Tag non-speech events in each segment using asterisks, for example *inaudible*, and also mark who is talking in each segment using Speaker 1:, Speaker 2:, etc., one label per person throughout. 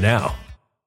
Speaker 1: now.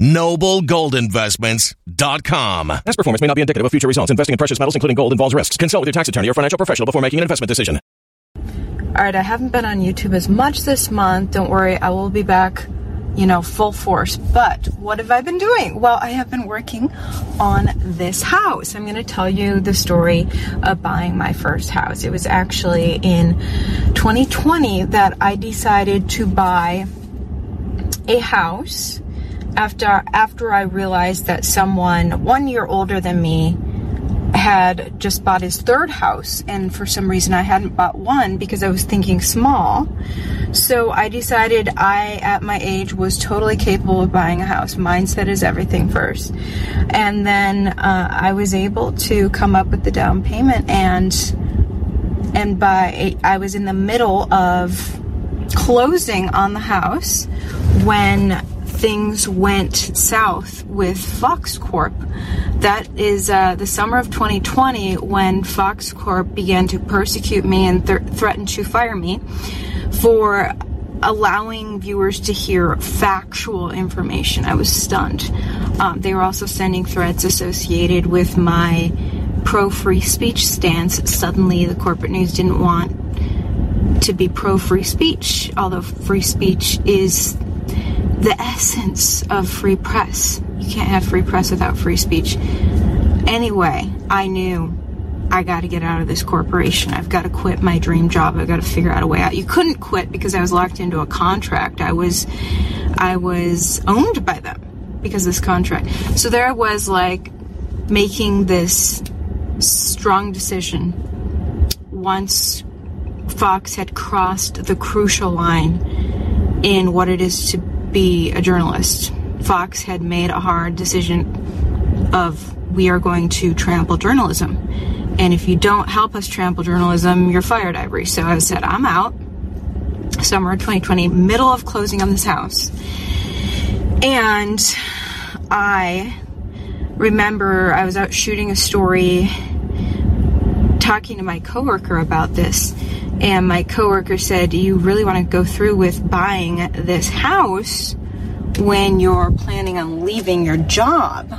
Speaker 2: Noblegoldinvestments.com.
Speaker 3: Past performance may not be indicative of future results. Investing in precious metals, including gold, involves risks. Consult with your tax attorney or financial professional before making an investment decision.
Speaker 4: All right, I haven't been on YouTube as much this month. Don't worry, I will be back, you know, full force. But what have I been doing? Well, I have been working on this house. I'm going to tell you the story of buying my first house. It was actually in 2020 that I decided to buy a house after after I realized that someone one year older than me had just bought his third house and for some reason I hadn't bought one because I was thinking small. So I decided I at my age was totally capable of buying a house. Mindset is everything first. And then uh, I was able to come up with the down payment and and by I was in the middle of closing on the house when things went south with Fox Corp. that is uh, the summer of 2020 when Fox Corp began to persecute me and th- threaten to fire me for allowing viewers to hear factual information. I was stunned. Um, they were also sending threats associated with my pro free speech stance. Suddenly, the corporate news didn't want to be pro free speech, although free speech is the essence of free press. You can't have free press without free speech. Anyway, I knew I got to get out of this corporation. I've got to quit my dream job. I've got to figure out a way out. You couldn't quit because I was locked into a contract. I was I was owned by them because of this contract. So there I was like making this strong decision once Fox had crossed the crucial line in what it is to be a journalist. Fox had made a hard decision of we are going to trample journalism. And if you don't help us trample journalism, you're fired, Ivory. So I said, I'm out. Summer 2020, middle of closing on this house. And I remember I was out shooting a story talking to my coworker about this and my coworker said, "Do you really want to go through with buying this house when you're planning on leaving your job?"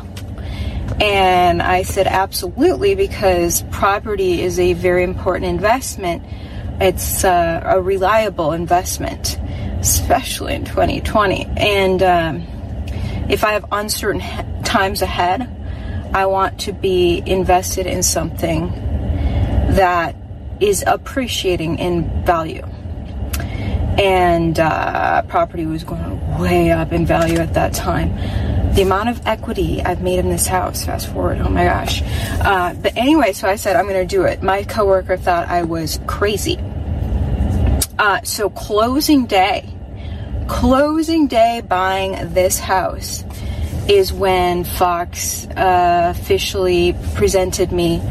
Speaker 4: And I said, "Absolutely, because property is a very important investment. It's uh, a reliable investment, especially in 2020. And um, if I have uncertain times ahead, I want to be invested in something that." Is appreciating in value. And uh, property was going way up in value at that time. The amount of equity I've made in this house, fast forward, oh my gosh. Uh, but anyway, so I said, I'm going to do it. My coworker thought I was crazy. Uh, so, closing day, closing day buying this house is when Fox uh, officially presented me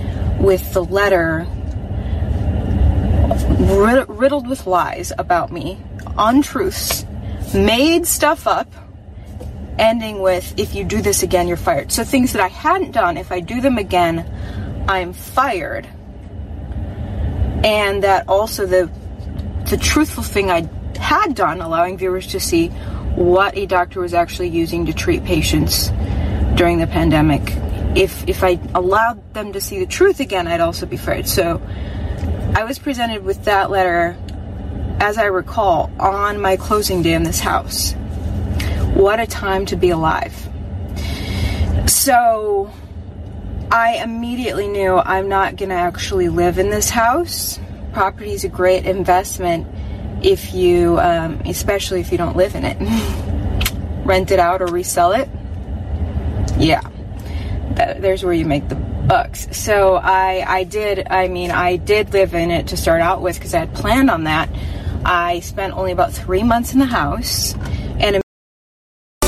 Speaker 4: with the letter riddled with lies about me, untruths, made stuff up, ending with, if you do this again, you're fired. So things that I hadn't done, if I do them again, I'm fired. And that also the the truthful thing I had done, allowing viewers to see what a doctor was actually using to treat patients during the pandemic. If if I allowed them to see the truth again, I'd also be fired. So I was presented with that letter, as I recall, on my closing day in this house. What a time to be alive. So I immediately knew I'm not going to actually live in this house. Property is a great investment if you, um, especially if you don't live in it. *laughs* Rent it out or resell it. Yeah, there's where you make the bucks. So I, I did, I mean, I did live in it to start out with because I had planned on that. I spent only about three months in the house and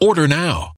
Speaker 5: Order now.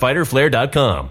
Speaker 1: www.fighterflare.com.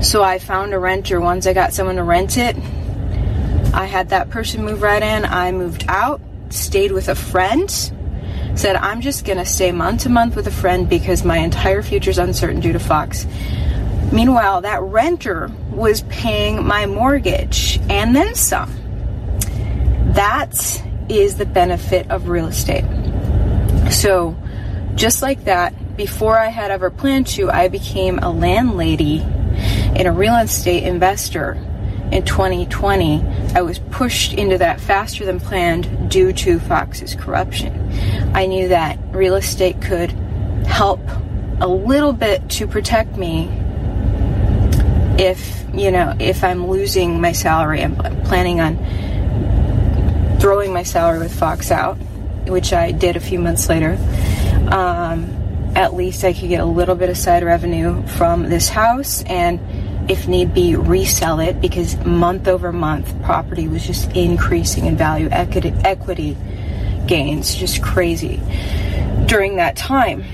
Speaker 4: So I found a renter. Once I got someone to rent it, I had that person move right in. I moved out, stayed with a friend, said, I'm just going to stay month to month with a friend because my entire future is uncertain due to Fox. Meanwhile, that renter was paying my mortgage and then some. That is the benefit of real estate. So, just like that, before I had ever planned to, I became a landlady and a real estate investor in 2020. I was pushed into that faster than planned due to Fox's corruption. I knew that real estate could help a little bit to protect me if, you know, if I'm losing my salary. I'm planning on throwing my salary with Fox out, which I did a few months later. Um, at least I could get a little bit of side revenue from this house and if need be resell it because month over month property was just increasing in value. Equity, equity gains just crazy. During that time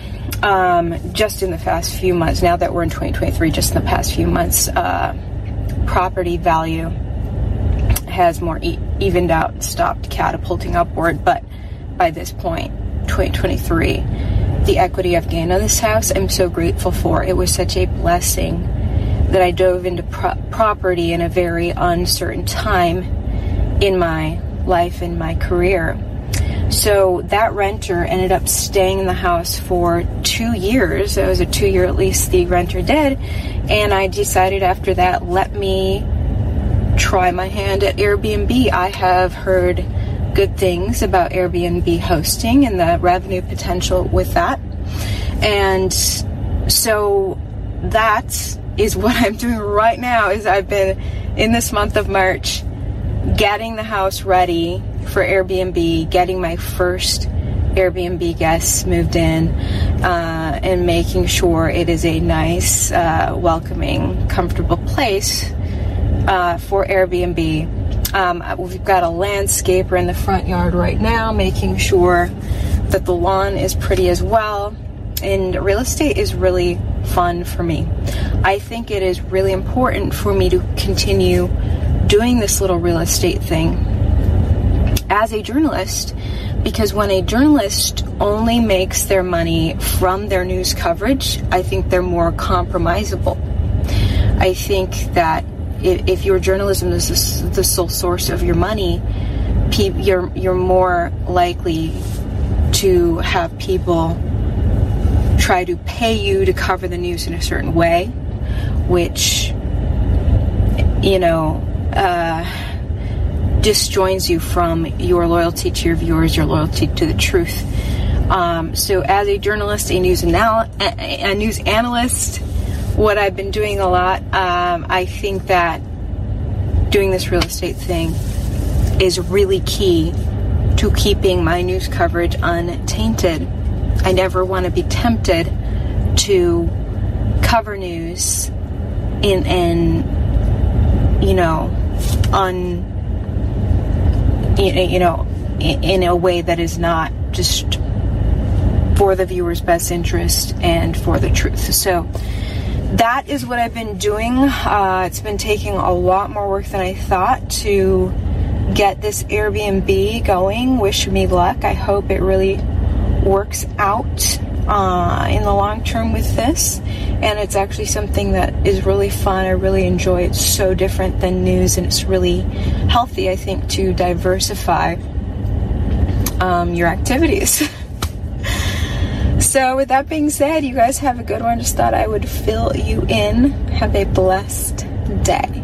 Speaker 4: um, just in the past few months now that we're in 2023 just in the past few months uh, property value has more e- evened out stopped catapulting upward. But by this point 2023 the equity I've gained on this house, I'm so grateful for. It was such a blessing that I dove into pro- property in a very uncertain time in my life and my career. So that renter ended up staying in the house for two years. It was a two year at least the renter did. And I decided after that, let me try my hand at Airbnb. I have heard good things about Airbnb hosting and the revenue potential with that. And so that is what I'm doing right now is I've been in this month of March getting the house ready for Airbnb, getting my first Airbnb guests moved in, uh, and making sure it is a nice, uh, welcoming, comfortable place uh, for Airbnb. Um, we've got a landscaper in the front yard right now, making sure that the lawn is pretty as well. And real estate is really fun for me. I think it is really important for me to continue doing this little real estate thing as a journalist because when a journalist only makes their money from their news coverage, I think they're more compromisable. I think that if, your journalism is the sole source of your money, you're you're more likely to have people try to pay you to cover the news in a certain way, which you know uh, disjoins you from your loyalty to your viewers, your loyalty to the truth. Um, so, as a journalist, a news anal- a news analyst what I've been doing a lot, um, I think that doing this real estate thing is really key to to keeping my news coverage untainted. I never want to be tempted to cover news in you know on you know in a way that is not just for the viewer's best interest and for the truth. So that is what I've been doing. Uh, it's been taking a lot more work than I thought to get this Airbnb going. Wish me luck. I hope it really works out uh, in the long term with this. And it's actually something that is really fun. I really enjoy it. It's so different than news, and it's really healthy, I think, to diversify um, your activities. *laughs* So, with that being said, you guys have a good one. Just thought I would fill you in. Have a blessed day.